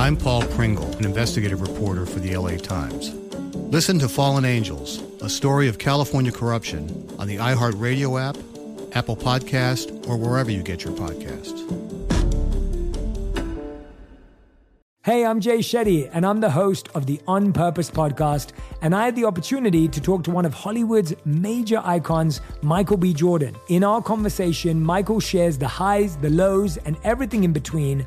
I'm Paul Pringle, an investigative reporter for the LA Times. Listen to Fallen Angels, a story of California corruption on the iHeartRadio app, Apple Podcast, or wherever you get your podcasts. Hey, I'm Jay Shetty, and I'm the host of the On Purpose podcast. And I had the opportunity to talk to one of Hollywood's major icons, Michael B. Jordan. In our conversation, Michael shares the highs, the lows, and everything in between,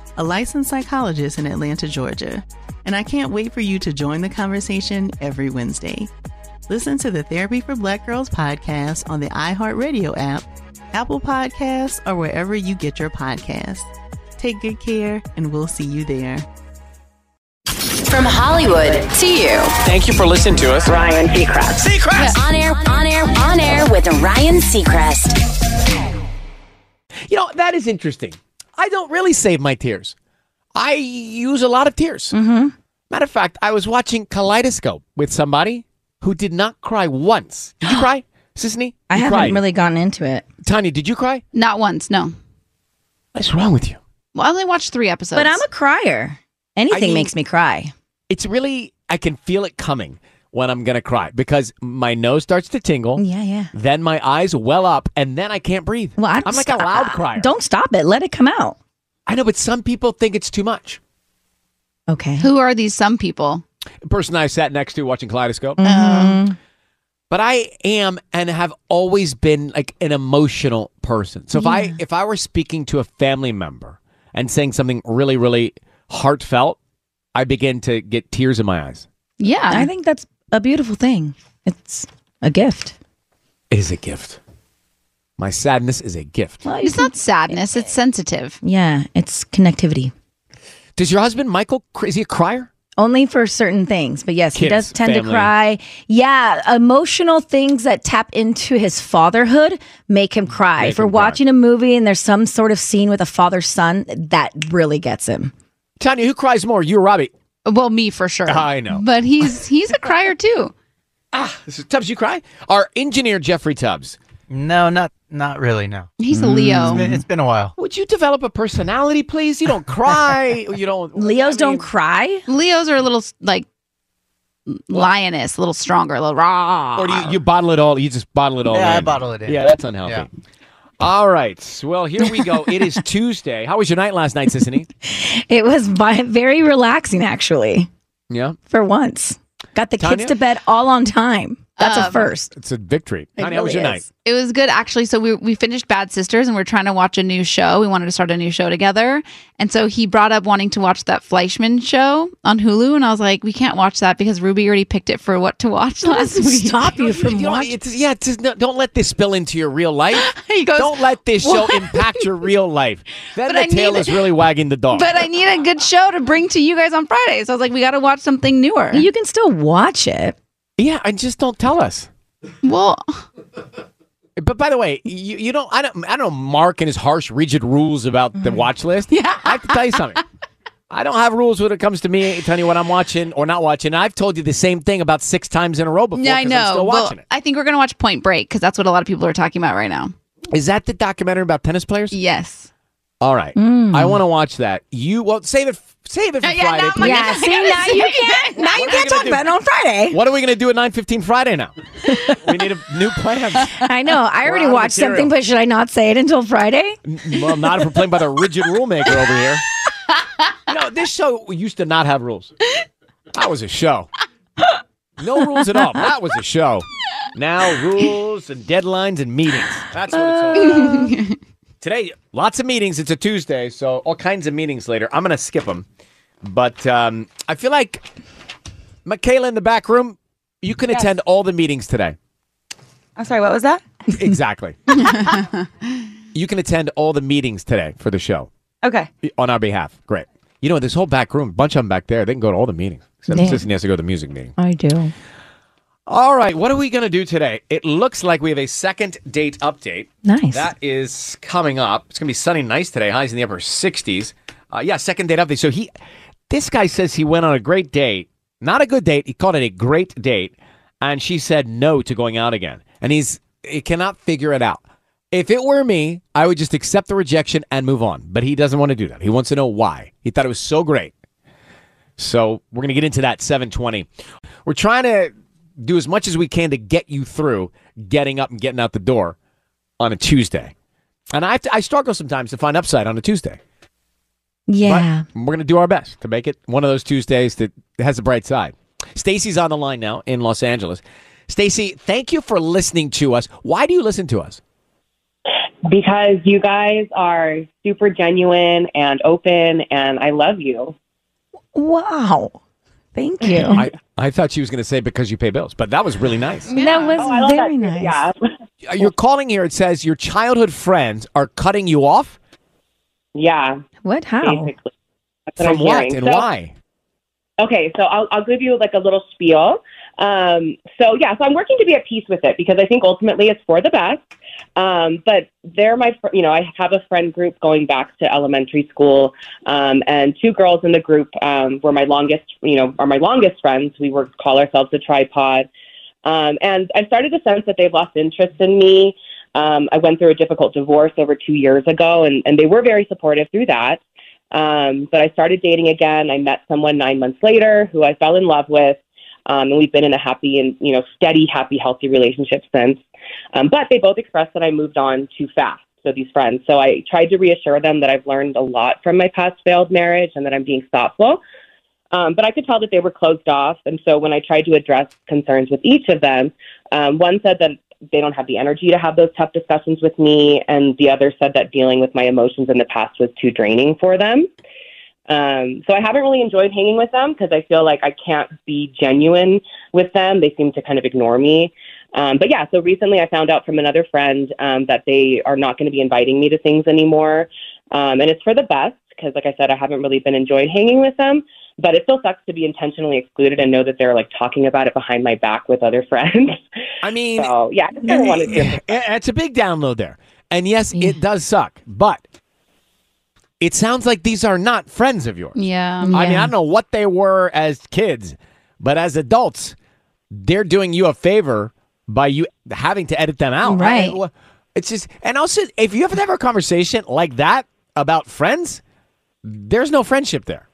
a licensed psychologist in Atlanta, Georgia and I can't wait for you to join the conversation every Wednesday. Listen to the Therapy for Black Girls podcast on the iHeartRadio app, Apple Podcasts, or wherever you get your podcasts. Take good care, and we'll see you there. From Hollywood to you. Thank you for listening to us. Ryan Seacrest. Seacrest! On air, on air, on air with Ryan Seacrest. You know, that is interesting. I don't really save my tears. I use a lot of tears. Mm-hmm. Matter of fact, I was watching Kaleidoscope with somebody who did not cry once. Did you cry, Sisanie? I haven't cried. really gotten into it. Tanya, did you cry? Not once, no. What's wrong with you? Well, I only watched three episodes. But I'm a crier. Anything mean- makes me cry. It's really, I can feel it coming when I'm going to cry because my nose starts to tingle. Yeah, yeah. Then my eyes well up and then I can't breathe. Well, I'm, I'm like a loud crier. Don't stop it. Let it come out. I know, but some people think it's too much. Okay. Who are these some people? The person I sat next to watching Kaleidoscope. Mhm. But I am and have always been like an emotional person. So if I if I were speaking to a family member and saying something really really heartfelt, I begin to get tears in my eyes. Yeah. I think that's a beautiful thing. It's a gift. It is a gift. My sadness is a gift. It's not sadness, it's sensitive. Yeah, it's connectivity. Does your husband Michael cr- is he a crier? Only for certain things, but yes, he does tend family. to cry. Yeah, emotional things that tap into his fatherhood make him cry. Make if we're him cry. watching a movie and there's some sort of scene with a father son, that really gets him. Tanya, who cries more, you or Robbie? Well, me for sure. I know. But he's he's a crier too. ah, is Tubbs, you cry? Our engineer Jeffrey Tubbs. No, not not really. No, He's a Leo. it's been, it's been a while. Would you develop a personality, please? You don't cry. you don't. Leos I don't cry. Leos are a little like lioness, a little stronger, a little raw. Or do you, you bottle it all? You just bottle it all. Yeah, I bottle it in. Yeah, that's unhealthy. Yeah. All right. Well, here we go. it is Tuesday. How was your night last night, Sisanie? It was very relaxing, actually, Yeah, for once. Got the Tanya? kids to bed all on time. That's a Um, first. it's a victory. It Tanya, how was really your is. night? It was good actually. So we we finished Bad Sisters and we're trying to watch a new show. We wanted to start a new show together. And so he brought up wanting to watch that Fleishman show on Hulu and I was like, we can't watch that because Ruby already picked it for what to watch last doesn't week. stop you from You know, watching. it's, yeah, it's just, no, don't let this spill into your real life. He goes, don't let this show impact your real life. Then But the I tail need- is really wagging the dog. But I need a good show to bring to you guys on Friday. So I was like, we got to watch something newer. You can still watch it. Yeah, and just don't tell us. well, But by the way, you, you don't. I don't. I don't Mark and his harsh, rigid rules about the mm-hmm. watch list. Yeah. I have to tell you something. I don't have rules when it comes to me telling you what I'm watching or not watching. I've told you the same thing about six times in a row before. Yeah, I 'cause know. I'm still Well, watching it. I think we're gonna watch Point Break because that's what a lot of people are talking about right now. Is that the documentary about tennis players? Yes. All right. Mm. I want to watch that. You well save it save it for yeah, Friday. now please. Yeah, see, now you can't. Now you can't talk about it on Friday. What are we going to do at 9:15 Friday now? we need a new plan. I know. I We're already watched something, but should I not say it until Friday? Well, not if we're playing by the rigid rule maker over here. No, this show used to not have rules. That was a show. No rules at all. That was a show. Now rules and deadlines and meetings. That's what it's all about. Today, lots of meetings. It's a Tuesday, so all kinds of meetings later. I'm going to skip them. But um, I feel like, Michaela in the back room, you can attend all the meetings today. I'm sorry, what was that? Exactly. you can attend all the meetings today for the show Okay. on our behalf. Great. You know, this whole back room, bunch of them back there, they can go to all the meetings. Except Yeah. Sissy has to go to the music meeting. I do. All right, what are we going to do today? It looks like we have a second date update. Nice. That is coming up. It's going to be sunny, and nice today. Highs in the upper 60s. Uh, yeah, second date update. So he, this guy says he went on a great date. Not a good date. He called it a great date, and she said no to going out again. And he's he cannot figure it out. If it were me, I would just accept the rejection and move on. But he doesn't want to do that. He wants to know why. He thought it was so great. So we're going to get into that 720. We're trying to do as much as we can to get you through getting up and getting out the door on a Tuesday. And I, have to, I struggle sometimes to find upside on a Tuesday. Yeah. We're going to do our best to make it one of those Tuesdays that has a bright side. Stacy's on the line now in Los Angeles. Stacy, thank you for listening to us. Why do you listen to us? Because you guys are super genuine and open, and I love you. Wow. Thank you. I, I thought she was going to say because you pay bills, but that was really nice. That was Oh, very that nice. Yeah. Uh, you're calling here. It says your childhood friends are cutting you off. Yeah. What? How? Basically. That's what From I'm what hearing. and So- why? Okay, so I'll, I'll give you like a little spiel. Um, so yeah, so I'm working to be at peace with it because I think ultimately it's for the best. Um, but they're my, fr- you know, I have a friend group going back to elementary school, um, and two girls in the group um, were my longest, you know, are my longest friends. We were call ourselves a tripod, um, and I started to sense that they've lost interest in me. Um, I went through a difficult divorce over two years ago, and, and they were very supportive through that. Um, but I started dating again. I met someone nine months later who I fell in love with. Um, and we've been in a happy and, you know, steady, happy, healthy relationship since. Um, but they both expressed that I moved on too fast. So these friends. So I tried to reassure them that I've learned a lot from my past failed marriage and that I'm being thoughtful. Um, but I could tell that they were closed off. And so when I tried to address concerns with each of them, um, one said that they don't have the energy to have those tough discussions with me. And the other said that dealing with my emotions in the past was too draining for them. Um, so I haven't really enjoyed hanging with them because I feel like I can't be genuine with them. They seem to kind of ignore me. Um, but yeah, so recently I found out from another friend um, that they are not going to be inviting me to things anymore. Um, and it's for the best because, like I said, I haven't really been enjoying hanging with them. But it still sucks to be intentionally excluded and know that they're like talking about it behind my back with other friends. I mean, so yeah, I just kind of wanted to. It's a big download there. And yes, it does suck, but it sounds like these are not friends of yours. Yeah. I mean, I don't know what they were as kids, but as adults, they're doing you a favor by you having to edit them out. Right. I- it's just, and also, if you have to have a conversation like that about friends, there's no friendship there.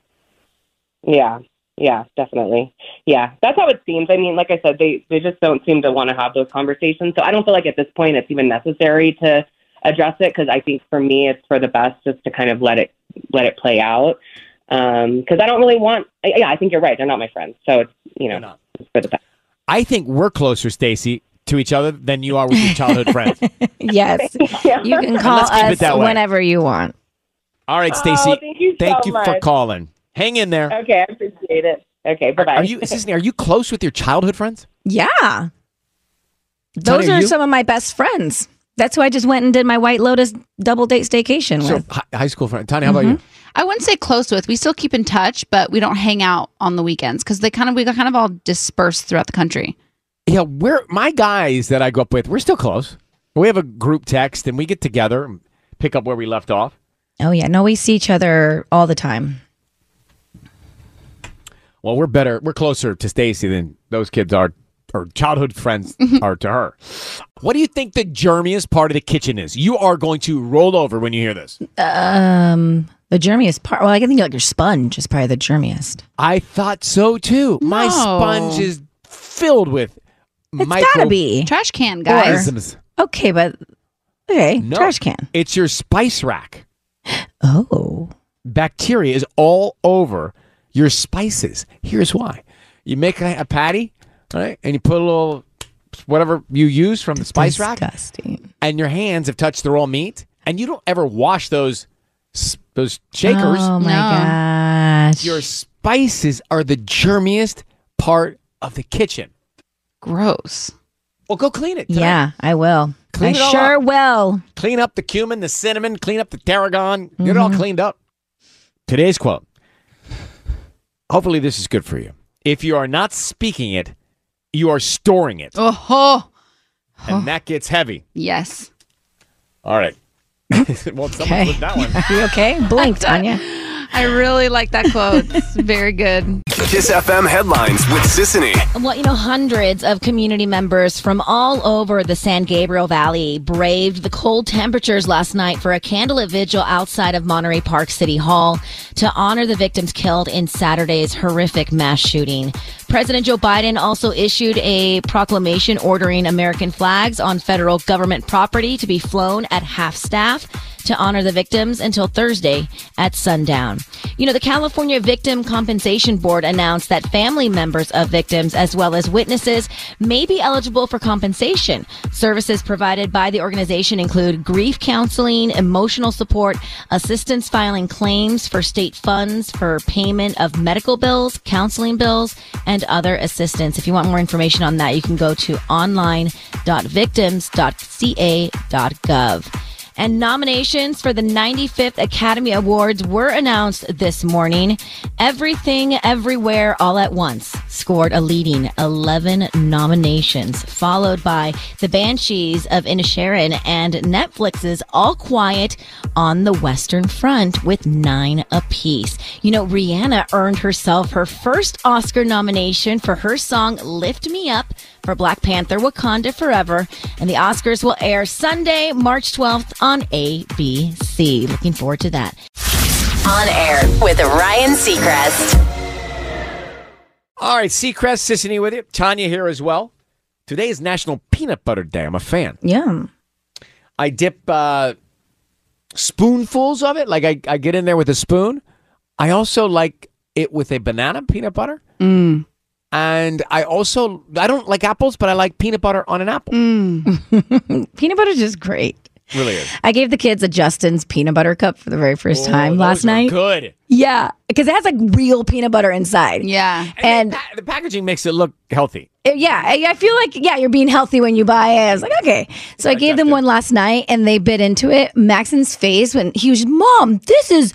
Yeah, yeah, definitely. Yeah, that's how it seems. I mean, like I said, they they just don't seem to want to have those conversations. So I don't feel like at this point it's even necessary to address it because I think for me it's for the best just to kind of let it let it play out. Um, because I don't really want. I- Yeah, I think you're right. They're not my friends, so it's you know it's for the best. I think we're closer, Stacy, to each other than you are with your childhood friends. yes. You can call let's keep it us that way. whenever you want. All right, Oh, Stacy. thank you so thank you for calling. Hang in there. Okay, I appreciate it. Okay, bye bye. Are you, Sisanie, are you close with your childhood friends? Yeah. Tanya, Those are you- some of my best friends. That's who I just went and did my White Lotus double date staycation So, with. hi- high school friend. Tanya, how about you? Mm-hmm. I wouldn't say close with. We still keep in touch, but we don't hang out on the weekends because they kind of we got kind of all dispersed throughout the country. Yeah, we're my guys that I grew up with. We're still close. We have a group text and we get together and pick up where we left off. Oh yeah, no, we see each other all the time. Well, we're better. We're closer to Stacy than those kids are, or childhood friends are to her. What do you think the germiest part of the kitchen is? You are going to roll over when you hear this. Um, the germiest part. Well, I can think like your sponge is probably the germiest. I thought so too. My No. sponge is filled with It's micro- gotta be Trash can, guys. organisms. Okay, but okay, No. trash can. It's your spice rack. Oh, Bacteria is all over your spices. Here's why. You make a, a patty, right? And you put a little whatever you use from the spice rack. And your hands have touched the raw meat, and you don't ever wash those those shakers. Oh my gosh. Your spices are the germiest part of the kitchen. Gross. Well, go clean it. tonight. yeah, I will. Clean I it sure up. will. Clean up the cumin, the cinnamon, clean up the tarragon. Get it all Mhm. cleaned up. Today's quote. Hopefully, this is good for you. If you are not speaking it, you are storing it. Oh, And that gets heavy. yes. All right. well, someone Okay. flipped that one. You okay? Blink, Tanya. I really like that quote. It's very good. Kiss FM headlines with Sisanie. Well, you know, hundreds of community members from all over the San Gabriel Valley braved the cold temperatures last night for a candlelit vigil outside of Monterey Park City Hall to honor the victims killed in Saturday's horrific mass shooting. President Joe Biden also issued a proclamation ordering American flags on federal government property to be flown at half staff to honor the victims until Thursday at sundown. You know, the California Victim Compensation Board announced that family members of victims as well as witnesses may be eligible for compensation. Services provided by the organization include grief counseling, emotional support, assistance filing claims for state funds for payment of medical bills, counseling bills, and other assistance. If you want more information on that, you can go to online.victims.ca.gov. And nominations for the 95th Academy Awards were announced this morning. Everything, Everywhere, All at Once scored a leading 11 nominations, followed by The Banshees of Inisherin and Netflix's All Quiet on the Western Front with nine apiece. You know, Rihanna earned herself her first Oscar nomination for her song Lift Me Up for Black Panther Wakanda Forever, and the Oscars will air Sunday, March 12th on ABC. Looking forward to that. On air with Ryan Seacrest. All right, Seacrest, Sisanie with you. Tanya here as well. Today is National Peanut Butter Day. I'm a fan. Yeah. I dip uh, spoonfuls of it. Like I, I get in there with a spoon. I also like it with a banana peanut butter. Mm. And I also I don't like apples, but I like peanut butter on an apple. peanut butter is just great. Really is. I gave the kids a Justin's peanut butter cup for the very first time Oh, last night. Good. Yeah, because it has like real peanut butter inside. Yeah. And, Pa- the packaging makes it look healthy. uh, yeah, I I feel like yeah, you're being healthy when you buy it. I was like, okay. So I gave them one last night, and they bit into it. Maxon's face when he was, "Mom, this is,"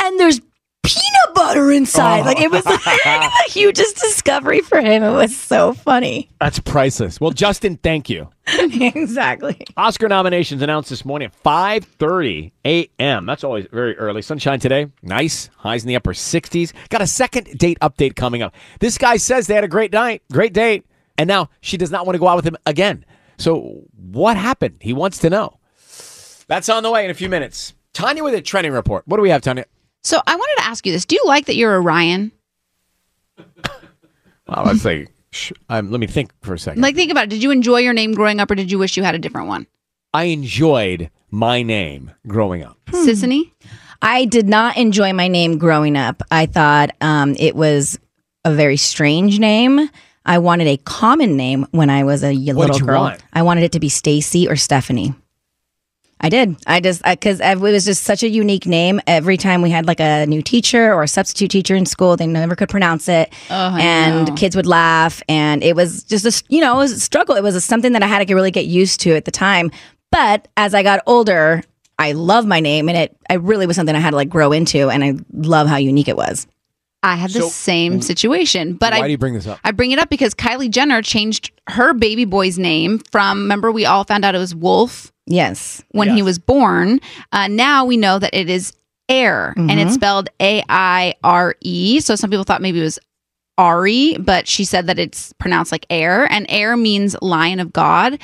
and there's peanut butter inside. Oh. Like it was oh. like, the hugest discovery for him. It was so funny. That's priceless. Well, Justin, thank you. exactly. Oscar nominations announced this morning at 5:30 a.m. That's always very early. Sunshine today. Nice. Highs in the upper 60s. Got a second date update coming up. This guy says they had a great night, great date, and now she does not want to go out with him again. So, what happened? He wants to know. That's on the way in a few minutes. Tanya with a trending report. What do we have, Tanya? So I wanted to ask you this. Do you like that you're a Ryan? Well, let's say, sh- um, let me think for a second. Like, think about it. Did you enjoy your name growing up or did you wish you had a different one? I enjoyed my name growing up. Sisanie? I did not enjoy my name growing up. I thought um, it was a very strange name. I wanted a common name when I was a What did little you girl. want? I wanted it to be Stacy or Stephanie. I did. I just because it was just such a unique name. Every time we had like a new teacher or a substitute teacher in school, they never could pronounce it, Oh, and know. kids would laugh. And it was just a s- you know it was a struggle. It was a, something that I had to really get used to at the time. But as I got older, I love my name, and it I really was something I had to like grow into, and I love how unique it was. I had the So- same mm-hmm. situation, but Why I do you bring this up? I bring it up because Kylie Jenner changed her baby boy's name from. Remember, we all found out it was Wolf Yes. when he was born. Uh, now we know that it is Air, and it's Mhm. spelled A I R E. So some people thought maybe it was Ari, but she said that it's pronounced like air, and air means lion of God.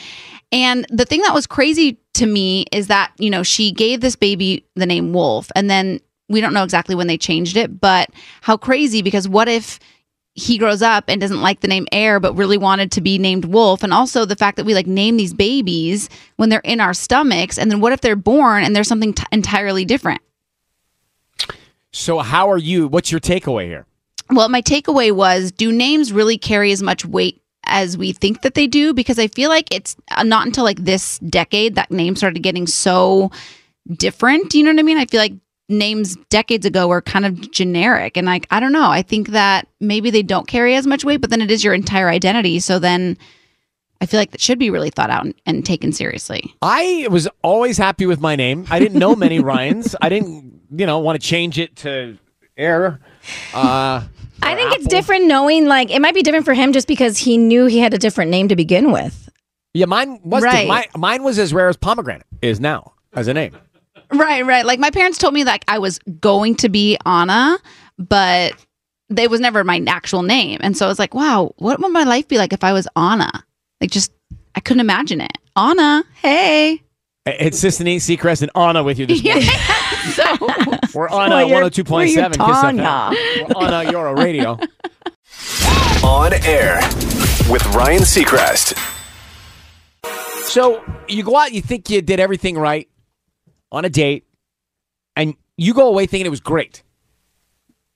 And the thing that was crazy to me is that, you know, she gave this baby the name Wolf, and then we don't know exactly when they changed it, but how crazy because what if he grows up and doesn't like the name Air, but really wanted to be named Wolf. And also the fact that we like name these babies when they're in our stomachs. And then what if they're born and there's something t- entirely different? So how are you? What's your takeaway here? Well, my takeaway was do names really carry as much weight as we think that they do? Because I feel like it's uh, not until like this decade that names started getting so different. You know what I mean? I feel like names decades ago were kind of generic and like I don't know. I think that maybe they don't carry as much weight, but then it is your entire identity. So then I feel like that should be really thought out and, and taken seriously. I was always happy with my name. I didn't know many Ryans. I didn't, you know, want to change it to Air. Uh, I think it's different knowing like it might be different for him just because he knew he had a different name to begin with. yeah, mine was Right. my, mine was as rare as pomegranate is now as a name. Right, right. Like my parents told me that I was going to be Anna, but it was never my actual name. And so I was like, wow, what would my life be like if I was Anna? Like just I couldn't imagine it. Anna, hey. It's Sisanie, Seacrest, and Anna with you this morning. so We're on Well, uh, you're- 102.7 well, you're Kiss FM. We're on Euro Radio. On air with Ryan Seacrest. So you go out, you think you did everything right on a date, and you go away thinking it was great.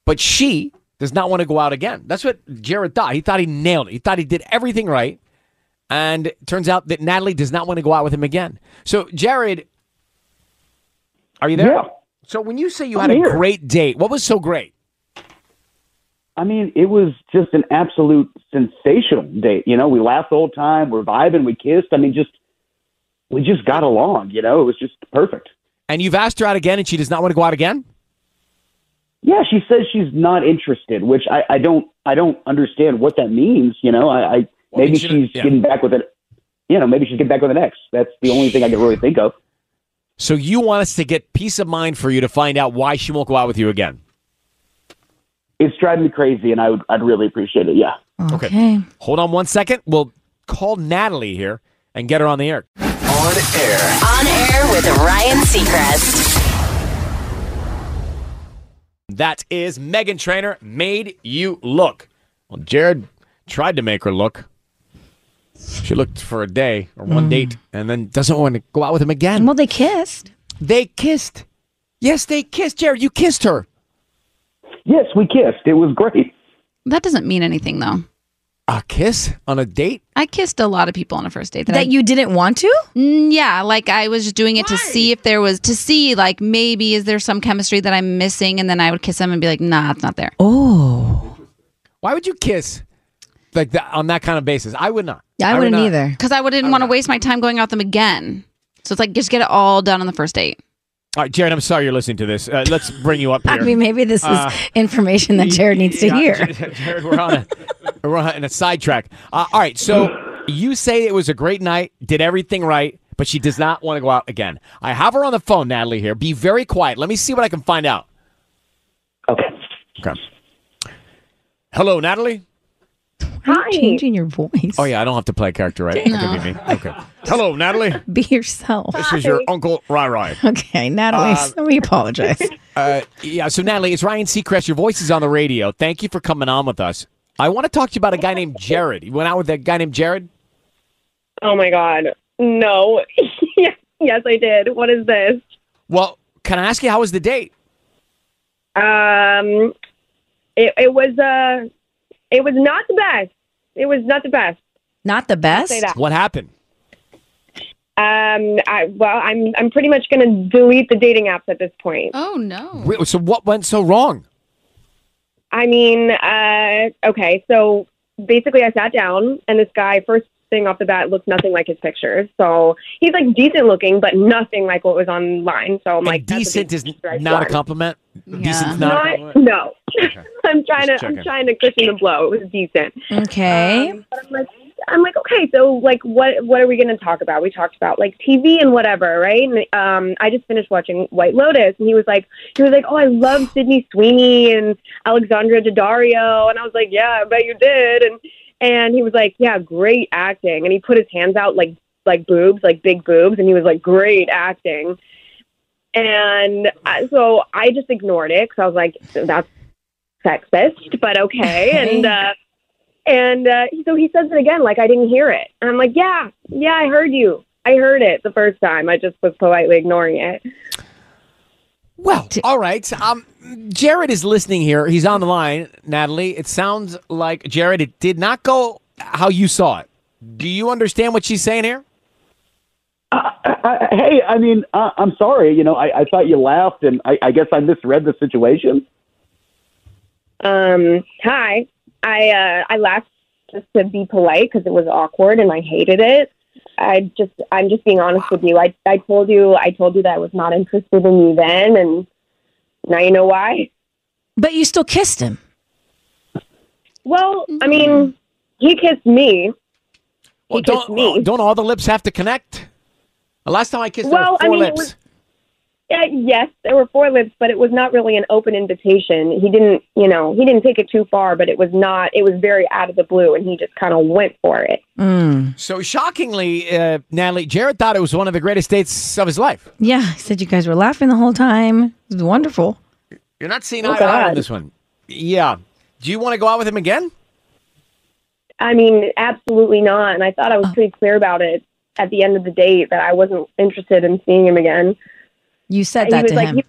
But she does not want to go out again. That's what Jared thought. He thought he nailed it. He thought he did everything right. And it turns out that Natalie does not want to go out with him again. So, Jared, are you there? Yeah. So, when you say you I'm had a great date, what was so great? I mean, it was just an absolute sensational date. You know, we laughed the whole time. We're vibing. We kissed. I mean, just we just got along. You know, it was just perfect. And you've asked her out again, and she does not want to go out again? Yeah, she says she's not interested, which I, I don't I don't understand what that means. You know, I, I Well, maybe you she's yeah. getting back with it. You know, maybe she's getting back with an ex. That's the only thing I can really think of. So, you want us to get peace of mind for you to find out why she won't go out with you again? It's driving me crazy, and I would I'd really appreciate it. Yeah. Okay. Hold on one second. We'll call Natalie here and get her on the air. On air. On air with Ryan Seacrest. That is Meghan Trainor made you look. Well, Jared tried to make her look. She looked for a day or one Mm. date and then doesn't want to go out with him again. Well, they kissed. They kissed. Yes, they kissed. Jared, you kissed her. Yes, we kissed. It was great. That doesn't mean anything though. A kiss on a date? I kissed a lot of people on a first date That I- you didn't want to? Mm, yeah, like I was just doing it to see if there was to see like maybe is there some chemistry that I'm missing, and then I would kiss them and be like, nah, it's not there. Oh. Why would you kiss like that on that kind of basis? I would not. would not. Would not. either because I wouldn't want to waste my time going out with them again. So it's like just get it all done on the first date. All right, Jared, I'm sorry you're listening to this. Uh, let's bring you up here. I mean, maybe this is Uh, information that Jared needs to yeah, hear. Jared, we're on a we're on a sidetrack. Uh, all right, so you say it was a great night, did everything right, but she does not want to go out again. I have her on the phone, Natalie. Here, be very quiet. Let me see what I can find out. Okay. Okay. Hello, Natalie. Hi. changing your voice. Oh yeah, I don't have to play a character, right? That could be me. Okay. Hello, Natalie. Be yourself. This is your uncle Rai Rai. Okay, Natalie, Uh, so we apologize. Uh, yeah, so Natalie, it's Ryan Seacrest. Your voice is on the radio. Thank you for coming on with us. I want to talk to you about a guy named Jared. You went out with that guy named Jared? Oh my God. No. yes, yes, I did. What is this? Well, can I ask you how was the date? Um, it, it was uh, it was not the best. It was not the best. Not the best. Say that. What happened? Um, I well, I'm I'm pretty much gonna delete the dating apps at this point. Oh no. Wait, So what went so wrong? I mean, uh, okay, so basically, I sat down, and this guy, first thing off the bat, looked nothing like his pictures. So he's like decent looking, but nothing like what was online. So I'm And like, decent is strike not a one. compliment. Decent's not. Not, compliment? no. I'm trying to Just I'm trying to cushion the blow. It was decent. Okay. Um, but I'm like, I'm like, okay, so like, what what are we going to talk about? We talked about like TV and whatever, right? And um, I just finished watching White Lotus, and he was like, he was like, oh, I love Sydney Sweeney and Alexandra Daddario, and I was like, yeah, I bet you did, and and he was like, yeah, great acting, and he put his hands out like like boobs, like big boobs, and he was like, great acting. And I- so I just ignored it because I was like, that's sexist, but okay. And uh, and uh, so he says it again, like I didn't hear it. And I'm like, yeah, yeah, I heard you. I heard it the first time. I just was politely ignoring it. Well, all right. Um, Jared is listening here. He's on the line, Natalie. It sounds like Jared. It did not go how you saw it. Do you understand what she's saying here? I, hey, I mean, uh, I'm sorry. You know, I, I thought you laughed, and I, I guess I misread the situation. Um, hi. I uh, I laughed just to be polite because it was awkward and I hated it. I just I'm just being honest with you. I I told you I told you that I was not interested in you then, and now you know why. But you still kissed him. Well, mm-hmm. I mean, he kissed me. Well, he kissed don't me. don't all the lips have to connect? The last time I kissed Well, there I were four mean, it lips. Was- Uh, yes, there were four lips, but it was not really an open invitation. He didn't, you know, he didn't take it too far, but it was not. It was very out of the blue, and he just kind of went for it. So shockingly, uh, Natalie, Jared thought it was one of the greatest dates of his life. Yeah, he said you guys were laughing the whole time. It was wonderful. You're not seeing Oh, eye to eye on this one. Yeah. Do you want to go out with him again? I mean, absolutely not. And I thought I was pretty clear about it at the end of the date that I wasn't interested in seeing him again. You said He that was to like, him. he-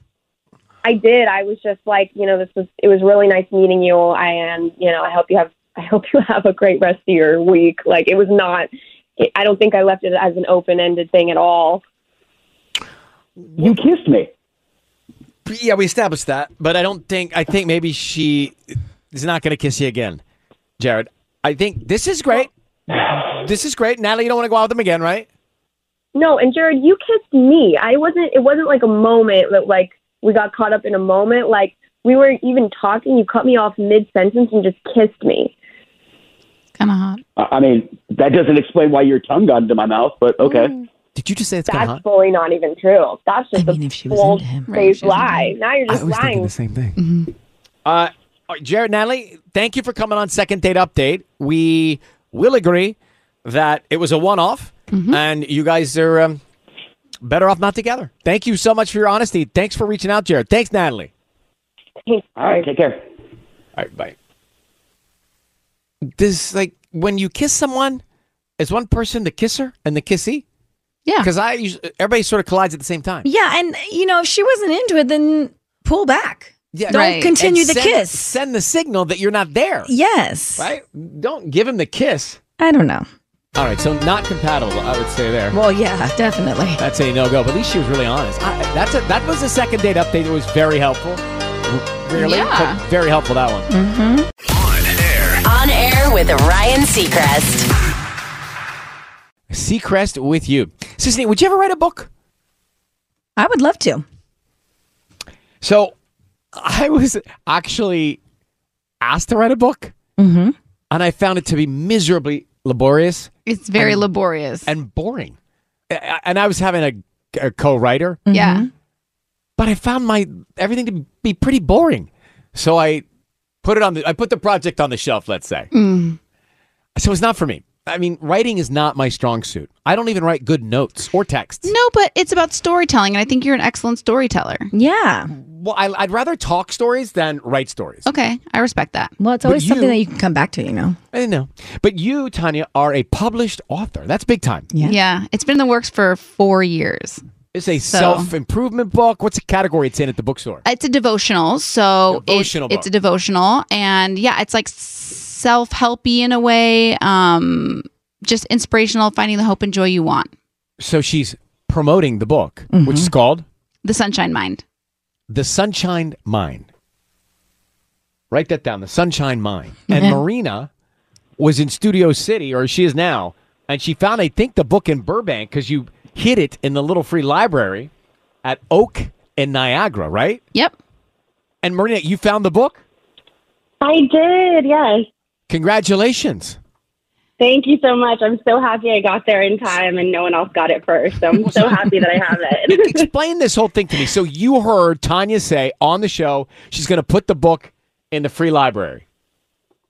I did. I was just like, you know, this was it was really nice meeting you, I and you know, I hope you have I hope you have a great rest of your week. Like it was not. It, I don't think I left it as an open ended thing at all. You kissed me. Yeah, we established that, but I don't think I think maybe she is not going to kiss you again, Jared. I think this is great. This is great, Natalie. You don't want to go out with him again, right? No, and Jared, you kissed me. I wasn't. It wasn't like a moment that like we got caught up in a moment. Like we weren't even talking. You cut me off mid sentence and just kissed me. Kind of hot. I I mean, that doesn't explain why your tongue got into my mouth, but okay. Did you just say it's kind of That's fully not even true. That's just a bold faced lie. Now you're just lying. The same thing. Uh, all right, Jared, Natalie, thank you for coming on Second Date Update. We will agree that it was a one-off, and you guys are um, better off not together. Thank you so much for your honesty. Thanks for reaching out, Jared. Thanks, Natalie. All right, take care. All right, bye. This like when you kiss someone, is one person the kisser and the kissee? Yeah, because I usually, everybody sort of collides at the same time. Yeah, and you know, if she wasn't into it, then pull back. Yeah, Don't continue And the send- kiss. Send the signal that you're not there. Yes. Right? Don't give him the kiss. I don't know. All right, so not compatible, I would say there. Well, yeah, definitely. That's a no go, but at least she was really honest. I, that's a, that was a second date update that was very helpful. Really, Yeah. but very helpful that one. Mm-hmm. On air with Ryan Seacrest. Seacrest with you, Sisanie. Would you ever write a book? I would love to. So, I was actually asked to write a book, Mm-hmm. and I found it to be miserably laborious. It's very and- laborious. and boring. And I was having a, a co-writer. Yeah. but I found my everything to be pretty boring. So I put it on the I put the project on the shelf, let's say. Mm. So it's not for me. I mean, writing is not my strong suit. I don't even write good notes or texts. No, but it's about storytelling, and I think you're an excellent storyteller. Yeah. Well, I, I'd rather talk stories than write stories. Okay, I respect that. Well, it's But always something that you can come back to, you know. I know. But you, Tanya, are a published author. That's big time. Yeah. Yeah, it's been in the works for four years. It's a So- self improvement book. What's the category it's in at the bookstore? It's a devotional, so it- Devotional it's a devotional, and yeah, it's like self helpy in a way, um, just inspirational, finding the hope and joy you want. So she's promoting the book, which Mm-hmm. is called The Sunshine Mind. The Sunshine Mind. Write that down. The Sunshine Mind. And. Marina was in Studio City, or she is now, and she found, I think, the book in Burbank because you hid it in the little free library at Oak in Niagara, right? Yep. And Marina, you found the book? I did. Yes. Congratulations. Thank you so much. I'm so happy I got there in time and no one else got it first. So I'm so happy that I have it. Explain this whole thing to me. So you heard Tanya say on the show she's going to put the book in the free library.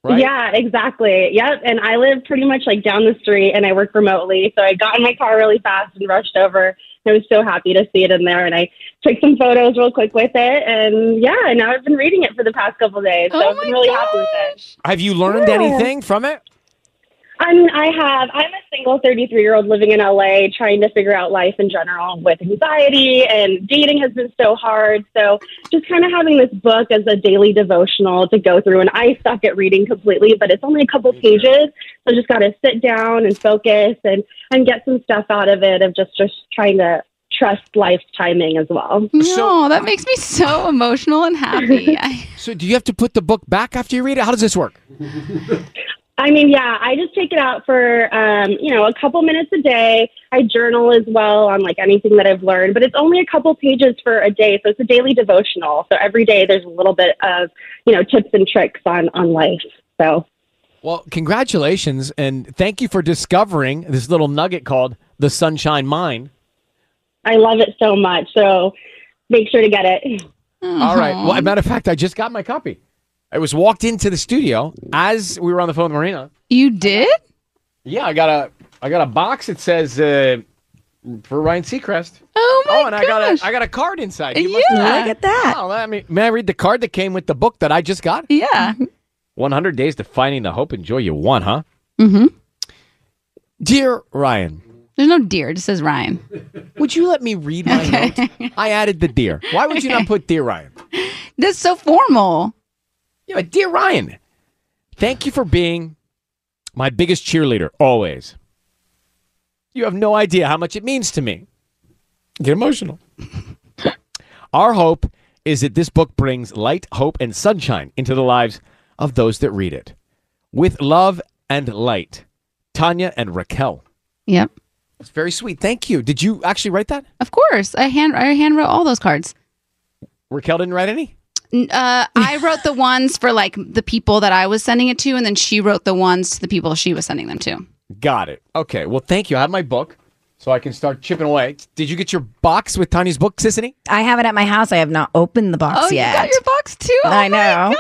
Right? Yeah, exactly. Yep. And I live pretty much like down the street and I work remotely. So I got in my car really fast and rushed over. I was so happy to see it in there and I took some photos real quick with it. And yeah, and now I've been reading it for the past couple of days. So Oh I've been really happy with it. Have you learned Yeah. anything from it? I mean, I have. I'm a single 33 year old living in LA, trying to figure out life in general with anxiety, and dating has been so hard. So, just kind of having this book as a daily devotional to go through. And I suck at reading completely, but it's only a couple pages. So, just got to sit down and focus and, and get some stuff out of it of just, just trying to trust life's timing as well. No, that makes me so emotional and happy. So do you have to put the book back after you read it? How does this work? I mean, yeah, I just take it out for um, you know a couple minutes a day. I journal as well on like anything that I've learned, but it's only a couple pages for a day, so it's a daily devotional. So every day there's a little bit of you know tips and tricks on on life. So Well, congratulations and thank you for discovering this little nugget called the Sunshine Mind. I love it so much. So make sure to get it. All right. Well, as a matter of fact, I just got my copy. I was walked into the studio as we were on the phone with Marina. you did? Yeah, I got a I got a box that says uh, for Ryan Seacrest. Oh my Oh, and I got a I got a card inside. You must Yeah. have- Look at that. Oh, let me may I read the card that came with the book that I just got? Yeah. 100 Days to Finding the Hope and Joy You Want, huh? Mm-hmm. Dear Ryan, There's no dear. It just says Ryan. would you let me read my note? I added the dear. Why would you not put dear Ryan? That's so formal. Yeah, but dear Ryan, thank you for being my biggest cheerleader always. You have no idea how much it means to me. Get emotional. Our hope is that this book brings light, hope, and sunshine into the lives of those that read it. With love and light, Tanya and Raquel. Yep. That's very sweet. Thank you. Did you actually write that? Of course. I hand I hand wrote all those cards. Raquel didn't write any? N- Uh, I wrote the ones for like the people that I was sending it to, and then she wrote the ones to the people she was sending them to. Got it. Okay. Well, thank you. I have my book, so I can start chipping away. Did you get your box with Tanya's book, Sisanie? I have it at my house. I have not opened the box oh, yet. you got your box too. Oh I my know. gosh.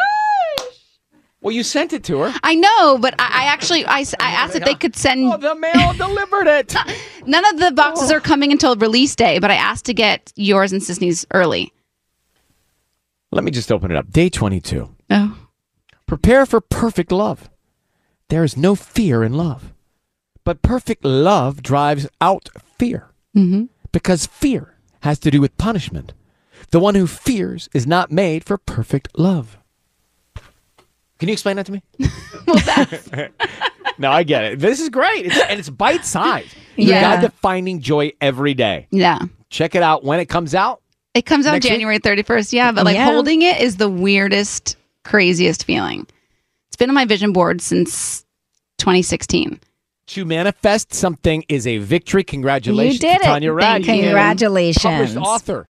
Well, you sent it to her. I know, but I, I actually I asked if they could send. Oh, the mail delivered it. None of the boxes are coming until release day, but I asked to get yours and Sisanie's early. Let me just open it up. Day 22. Oh. Prepare for perfect love. There is no fear in love, but perfect love drives out fear Mm-hmm. because fear has to do with punishment. The one who fears is not made for perfect love. Can you explain that to me? no, I get it. This is great. It's, and it's bite sized. You Yeah. got to finding joy every day. Yeah. Check it out when it comes out. It comes out Next week? January 31st. Yeah, but like Yeah. holding it is the weirdest, craziest feeling. It's been on my vision board since 2016. To manifest something is a victory. Congratulations, You did to Tanya it. Rad. Thank you. Congratulations. Published author.